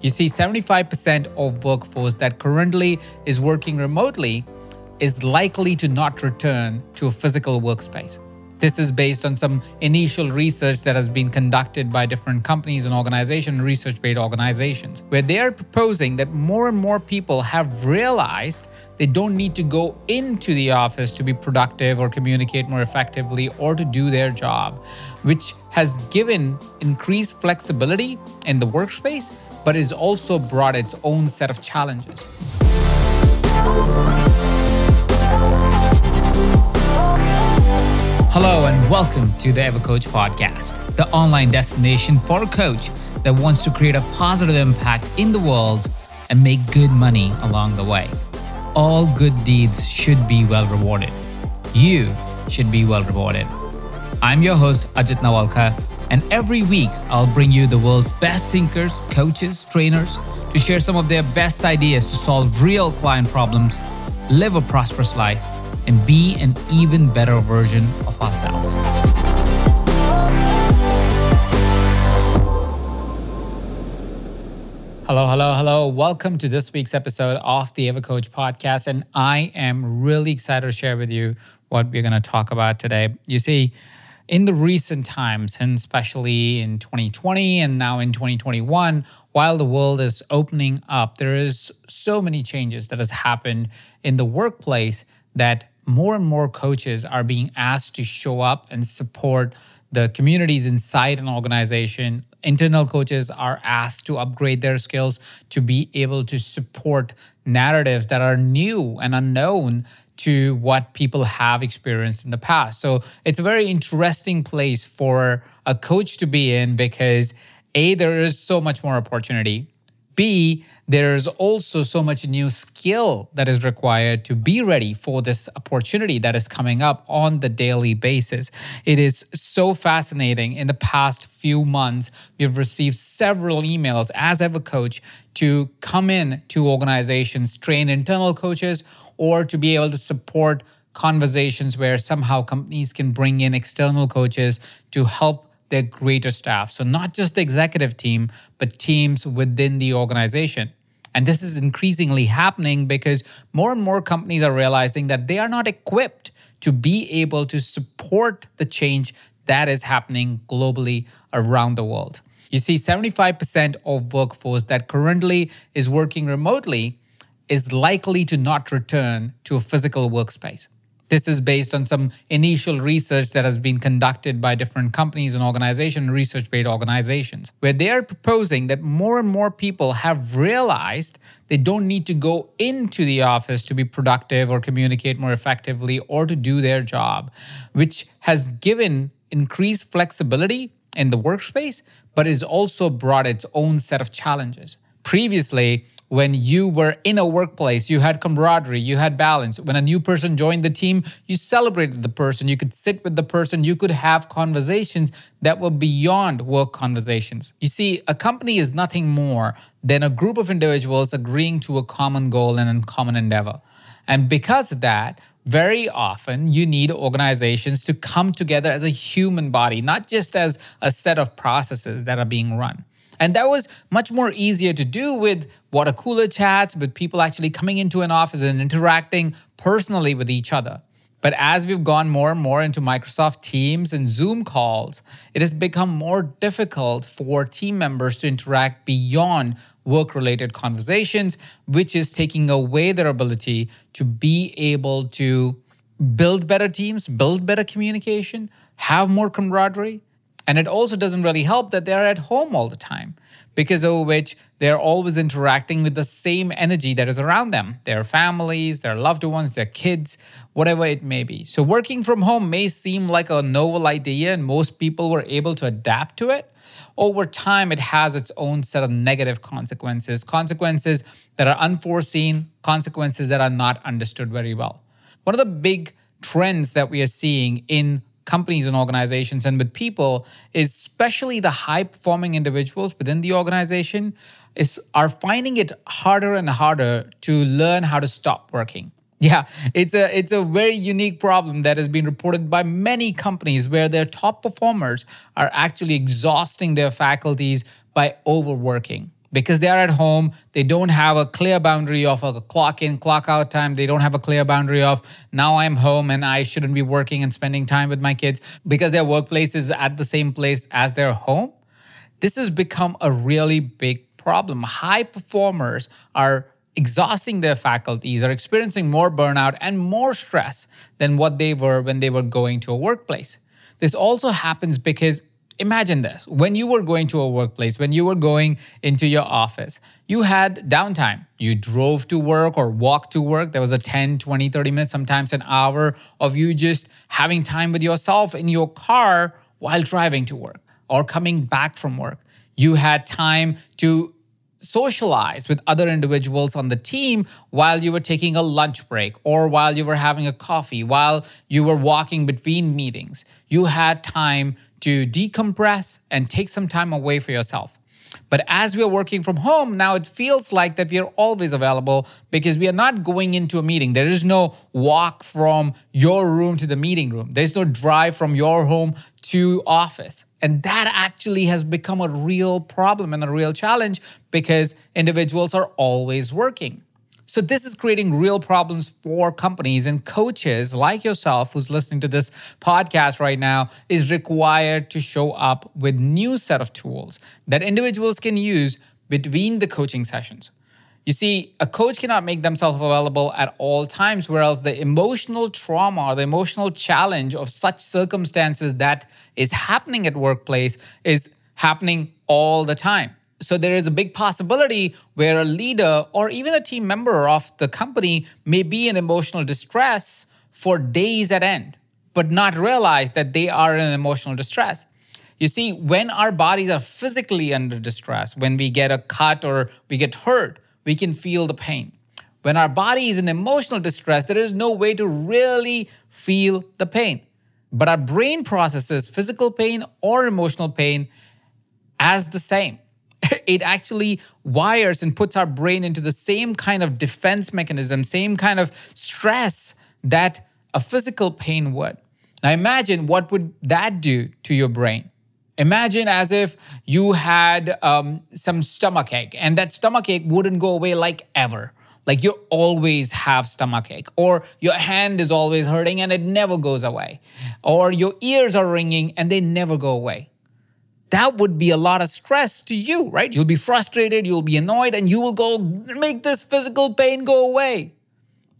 You see, 75% of workforce that currently is working remotely is likely to not return to a physical workspace. This is based on some initial research that has been conducted by different companies and organizations, research based organizations, where they are proposing that more and more people have realized they don't need to go into the office to be productive or communicate more effectively or to do their job, which has given increased flexibility in the workspace, but has also brought its own set of challenges. Hello, and welcome to the EverCoach podcast, the online destination for a coach that wants to create a positive impact in the world and make good money along the way. All good deeds should be well rewarded. You should be well rewarded. I'm your host, Ajit Nawalkha, and every week I'll bring you the world's best thinkers, coaches, trainers to share some of their best ideas to solve real client problems, live a prosperous life, and be an even better version of ourselves. Hello, hello, hello. Welcome to this week's episode of the EverCoach podcast. And I am really excited to share with you what we're going to talk about today. You see, in the recent times, and especially in 2020 and now in 2021, while the world is opening up, there is so many changes that has happened in the workplace that more and more coaches are being asked to show up and support the communities inside an organization. Internal coaches are asked to upgrade their skills to be able to support narratives that are new and unknown to what people have experienced in the past. So it's a very interesting place for a coach to be in because A, there is so much more opportunity. B, there's also so much new skill that is required to be ready for this opportunity that is coming up on the daily basis. It is so fascinating. In the past few months, we've received several emails as EverCoach to come in to organizations, train internal coaches, or to be able to support conversations where somehow companies can bring in external coaches to help their greater staff. So, not just the executive team, but teams within the organization. And this is increasingly happening because more and more companies are realizing that they are not equipped to be able to support the change that is happening globally around the world. You see, 75% of workforce that currently is working remotely is likely to not return to a physical workspace. This is based on some initial research that has been conducted by different companies and organizations, research based organizations, where they are proposing that more and more people have realized they don't need to go into the office to be productive or communicate more effectively or to do their job, which has given increased flexibility in the workspace, but has also brought its own set of challenges. Previously, when you were in a workplace, you had camaraderie, you had balance. When a new person joined the team, you celebrated the person, you could sit with the person, you could have conversations that were beyond work conversations. You see, a company is nothing more than a group of individuals agreeing to a common goal and a common endeavor. And because of that, very often you need organizations to come together as a human body, not just as a set of processes that are being run. And that was much more easier to do with water cooler chats, with people actually coming into an office and interacting personally with each other. But as we've gone more and more into Microsoft Teams and Zoom calls, it has become more difficult for team members to interact beyond work related conversations, which is taking away their ability to be able to build better teams, build better communication, have more camaraderie, and it also doesn't really help that they're at home all the time, because of which they're always interacting with the same energy that is around them their families, their loved ones, their kids, whatever it may be. So, working from home may seem like a novel idea, and most people were able to adapt to it. Over time, it has its own set of negative consequences, consequences that are unforeseen, consequences that are not understood very well. One of the big trends that we are seeing in companies and organizations and with people especially the high performing individuals within the organization is are finding it harder and harder to learn how to stop working. Yeah it's a it's a very unique problem that has been reported by many companies where their top performers are actually exhausting their faculties by overworking because they are at home. They don't have a clear boundary of a clock in, clock out time. They don't have a clear boundary of now I'm home and I shouldn't be working and spending time with my kids because their workplace is at the same place as their home. This has become a really big problem. High performers are exhausting their faculties, are experiencing more burnout and more stress than what they were when they were going to a workplace. This also happens because imagine this when you were going to a workplace, when you were going into your office, you had downtime. You drove to work or walked to work. There was a 10, 20, 30 minutes, sometimes an hour of you just having time with yourself in your car while driving to work or coming back from work. You had time to socialize with other individuals on the team while you were taking a lunch break or while you were having a coffee, while you were walking between meetings. You had time to decompress and take some time away for yourself. But as we are working from home, now it feels like that we are always available because we are not going into a meeting. There is no walk from your room to the meeting room. There's no drive from your home to office. And that actually has become a real problem and a real challenge because individuals are always working. So, this is creating real problems for companies and coaches like yourself, who's listening to this podcast right now, is required to show up with new set of tools that individuals can use between the coaching sessions. You see, a coach cannot make themselves available at all times, whereas the emotional trauma the emotional challenge of such circumstances that is happening at workplace is happening all the time. So there is a big possibility where a leader or even a team member of the company may be in emotional distress for days at end, but not realize that they are in emotional distress. You see, when our bodies are physically under distress, when we get a cut or we get hurt, we can feel the pain. When our body is in emotional distress, there is no way to really feel the pain. But our brain processes physical pain or emotional pain as the same. it actually wires and puts our brain into the same kind of defense mechanism, same kind of stress that a physical pain would. Now imagine what would that do to your brain? Imagine as if you had um, some stomach ache and that stomach ache wouldn't go away like ever. Like you always have stomach ache, or your hand is always hurting and it never goes away, or your ears are ringing and they never go away that would be a lot of stress to you, right? You'll be frustrated, you'll be annoyed, and you will go make this physical pain go away.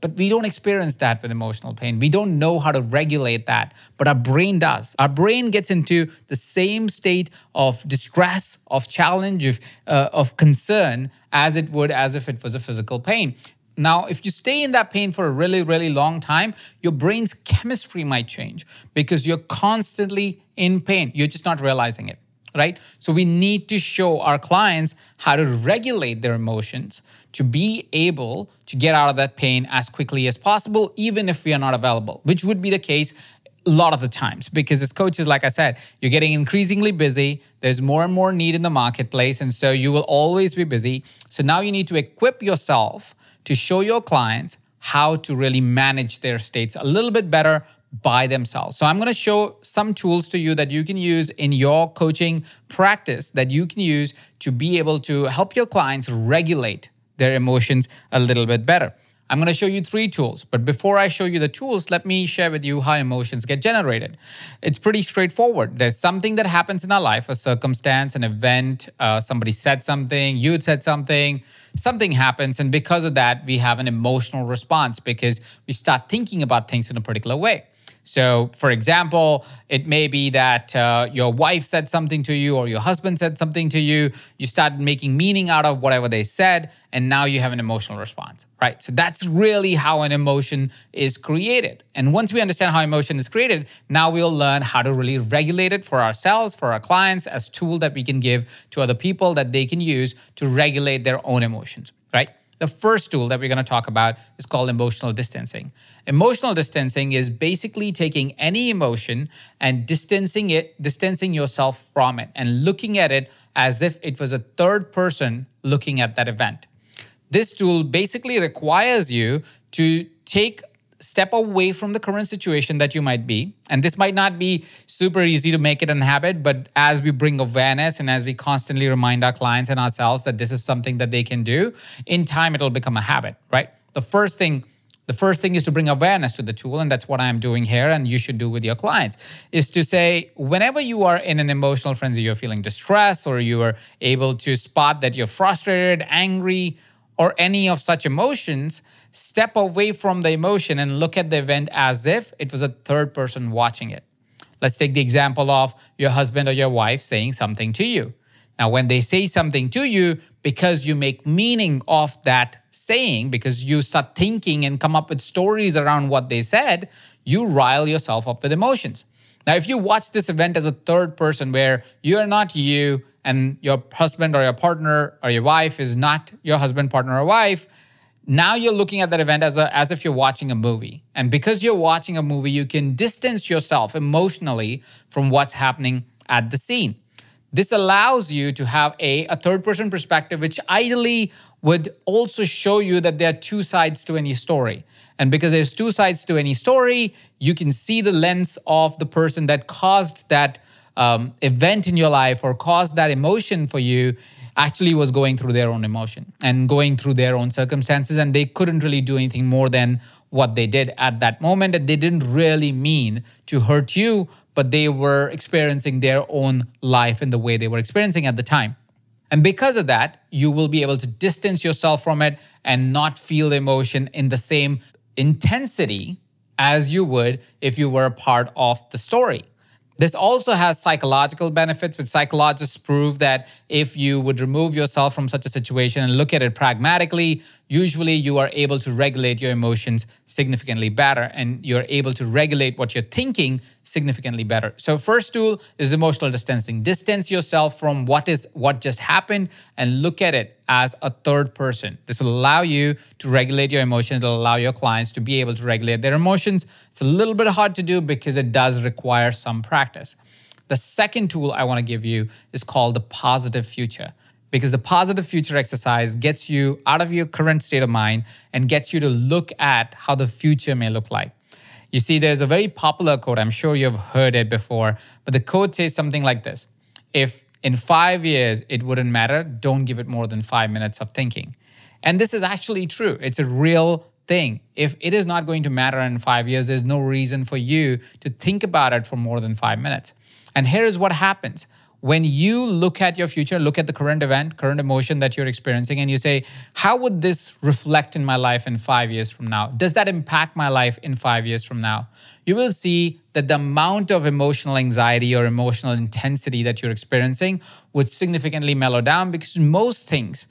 But we don't experience that with emotional pain. We don't know how to regulate that, but our brain does. Our brain gets into the same state of distress, of challenge, of, uh, of concern as it would as if it was a physical pain. Now, if you stay in that pain for a really, really long time, your brain's chemistry might change because you're constantly in pain. You're just not realizing it right? So we need to show our clients how to regulate their emotions to be able to get out of that pain as quickly as possible, even if we are not available, which would be the case a lot of the times because as coaches, like I said, you're getting increasingly busy. There's more and more need in the marketplace. And so you will always be busy. So now you need to equip yourself to show your clients how to really manage their states a little bit better by themselves. So I'm going to show some tools to you that you can use in your coaching practice that you can use to be able to help your clients regulate their emotions a little bit better. I'm going to show you three tools, but before I show you the tools, let me share with you how emotions get generated. It's pretty straightforward. There's something that happens in our life, a circumstance, an event, uh, somebody said something, you said something, something happens, and because of that, we have an emotional response because we start thinking about things in a particular way. So, for example, it may be that uh, your wife said something to you or your husband said something to you. You start making meaning out of whatever they said, and now you have an emotional response, right? So, that's really how an emotion is created. And once we understand how emotion is created, now we'll learn how to really regulate it for ourselves, for our clients, as tool that we can give to other people that they can use to regulate their own emotions? The first tool that we're going to talk about is called emotional distancing. Emotional distancing is basically taking any emotion and distancing it, distancing yourself from it and looking at it as if it was a third person looking at that event. This tool basically requires you to take step away from the current situation that you might be. And this might not be super easy to make it a habit, but as we bring awareness and as we constantly remind our clients and ourselves that this is something that they can do, in time it'll become a habit, right? The first thing the first thing is to bring awareness to the tool, and that's what I'm doing here, and you should do with your clients, is to say, whenever you are in an emotional frenzy, you're feeling distress, or you are able to spot that you're frustrated, angry, or any of such emotions, step away from the emotion and look at the event as if it was a third person watching it. Let's take the example of your husband or your wife saying something to you. Now, when they say something to you, because you make meaning of that saying, because you start thinking and come up with stories around what they said, you rile yourself up with emotions. Now, if you watch this event as a third person where you're not you and your husband or your partner or your wife is not your husband, partner, or wife, now you're looking at that event as, a, as if you're watching a movie. And because you're watching a movie, you can distance yourself emotionally from what's happening at the scene. This allows you to have a, a third person perspective, which ideally would also show you that there are two sides to any story. And because there's two sides to any story, you can see the lens of the person that caused that um, event in your life or caused that emotion for you actually was going through their own emotion and going through their own circumstances. And they couldn't really do anything more than what they did at that moment. And they didn't really mean to hurt you, but they were experiencing their own life in the way they were experiencing at the time. And because of that, you will be able to distance yourself from it and not feel emotion in the same intensity as you would if you were a part of the story. This also has psychological benefits, which psychologists prove that if you would remove yourself from such a situation and look at it pragmatically, usually you are able to regulate your emotions significantly better and you're able to regulate what you're thinking significantly better. So first tool is emotional distancing. Distance yourself from what is what just happened and look at it as a third person. This will allow you to regulate your emotions. It'll allow your clients to be able to regulate their emotions. It's a little bit hard to do because it does require some practice. The second tool I want to give you is called the positive future because the positive future exercise gets you out of your current state of mind and gets you to look at how the future may look like. You see, there's a very popular quote, I'm sure you've heard it before, but the quote says something like this If in five years it wouldn't matter, don't give it more than five minutes of thinking. And this is actually true, it's a real thing. If it is not going to matter in five years, there's no reason for you to think about it for more than five minutes. And here is what happens when you look at your future, look at the current event, current emotion that you're experiencing, and you say, How would this reflect in my life in five years from now? Does that impact my life in five years from now? You will see that the amount of emotional anxiety or emotional intensity that you're experiencing would significantly mellow down because most things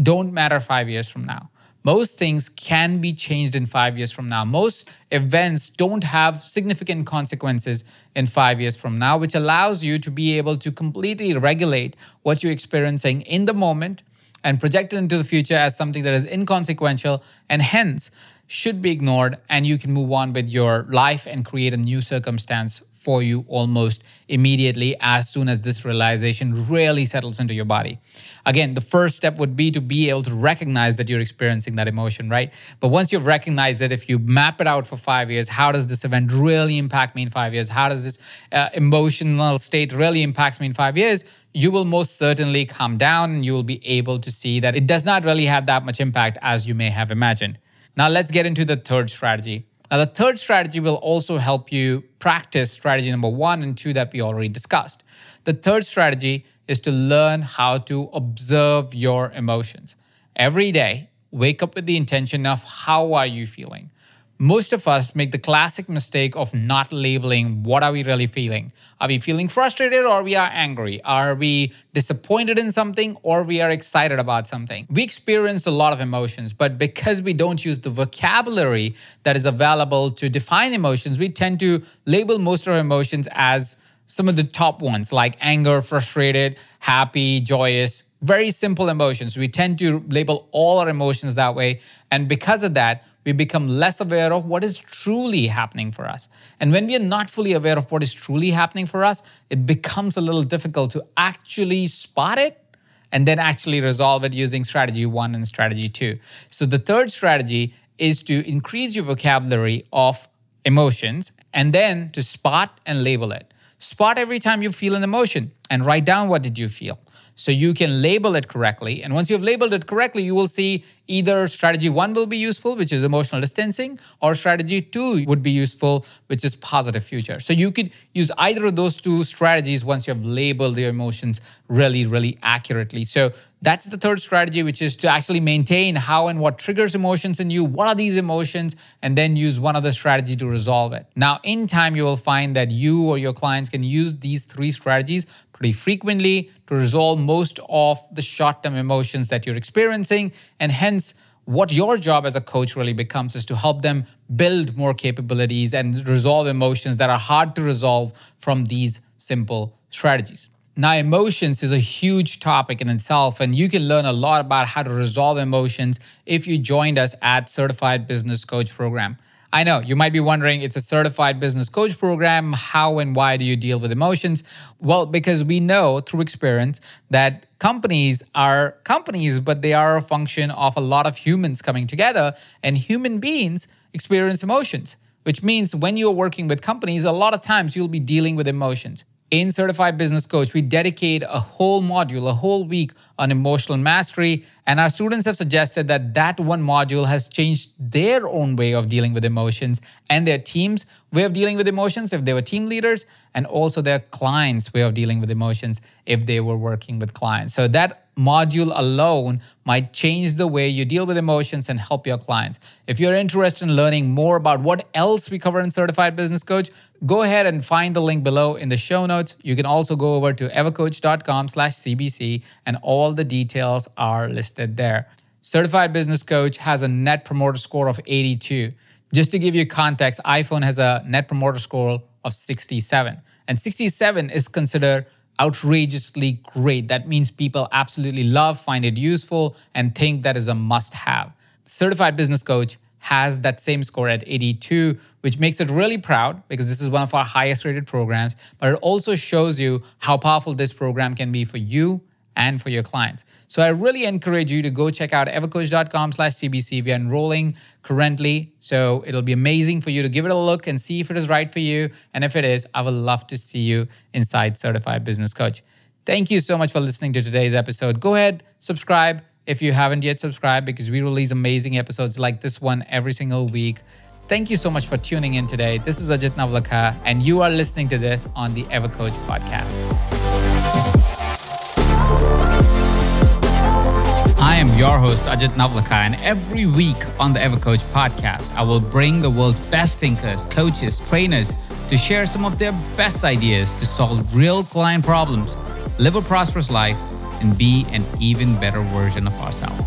don't matter five years from now most things can be changed in five years from now. Most events don't have significant consequences in five years from now, which allows you to be able to completely regulate what you're experiencing in the moment and project it into the future as something that is inconsequential and hence should be ignored. And you can move on with your life and create a new circumstance for you almost immediately as soon as this realization really settles into your body. Again, the first step would be to be able to recognize that you're experiencing that emotion, right? But once you've recognized it, if you map it out for five years, how does this event really impact me in five years? How does this uh, emotional state really impacts me in five years? You will most certainly calm down and you will be able to see that it does not really have that much impact as you may have imagined. Now, let's get into the third strategy now, the third strategy will also help you practice strategy number one and two that we already discussed. The third strategy is to learn how to observe your emotions. Every day, wake up with the intention of how are you feeling? Most of us make the classic mistake of not labeling what are we really feeling. Are we feeling frustrated or we are angry? Are we disappointed in something or we are excited about something? We experience a lot of emotions but because we don't use the vocabulary that is available to define emotions we tend to label most of our emotions as some of the top ones like anger frustrated happy joyous very simple emotions. We tend to label all our emotions that way. And because of that we become less aware of what is truly happening for us. And when we are not fully aware of what is truly happening for us, it becomes a little difficult to actually spot it and then actually resolve it using strategy one and strategy two. So the third strategy is to increase your vocabulary of emotions and then to spot and label it. Spot every time you feel an emotion and write down what did you feel so you can label it correctly. And once you've labeled it correctly, you will see either strategy one will be useful, which is emotional distancing, or strategy two would be useful, which is positive future. So you could use either of those two strategies once you have labeled your emotions really, really accurately. So that's the third strategy, which is to actually maintain how and what triggers emotions in you. What are these emotions? And then use one other strategy to resolve it. Now, in time, you will find that you or your clients can use these three strategies pretty frequently to resolve most of the short term emotions that you're experiencing. And hence, what your job as a coach really becomes is to help them build more capabilities and resolve emotions that are hard to resolve from these simple strategies. Now, emotions is a huge topic in itself, and you can learn a lot about how to resolve emotions if you joined us at Certified Business Coach Program. I know you might be wondering it's a certified business coach program. How and why do you deal with emotions? Well, because we know through experience that companies are companies, but they are a function of a lot of humans coming together, and human beings experience emotions, which means when you're working with companies, a lot of times you'll be dealing with emotions in Certified Business Coach, we dedicate a whole module, a whole week on emotional mastery. And our students have suggested that that one module has changed their own way of dealing with emotions and their team's way of dealing with emotions if they were team leaders, and also their clients' way of dealing with emotions if they were working with clients. So that module alone might change the way you deal with emotions and help your clients. If you're interested in learning more about what else we cover in Certified Business Coach, go ahead and find the link below in the show notes. You can also go over to evercoach.com slash CBC and all the details are listed there. Certified Business Coach has a net promoter score of 82. Just to give you context, iPhone has a net promoter score of 67. And 67 is considered outrageously great. That means people absolutely love, find it useful, and think that is a must have. Certified Business Coach has that same score at 82, which makes it really proud because this is one of our highest rated programs. But it also shows you how powerful this program can be for you and for your clients. So I really encourage you to go check out evercoach.com slash CBC. We are enrolling currently. So it'll be amazing for you to give it a look and see if it is right for you. And if it is, I would love to see you inside Certified Business Coach. Thank you so much for listening to today's episode. Go ahead, subscribe if you haven't yet subscribed because we release amazing episodes like this one every single week. Thank you so much for tuning in today. This is Ajit Nawalkha, and you are listening to this on the EverCoach podcast. I am your host, Ajit Nawalkha, and every week on the EverCoach podcast, I will bring the world's best thinkers, coaches, trainers to share some of their best ideas to solve real client problems, live a prosperous life, and be an even better version of ourselves.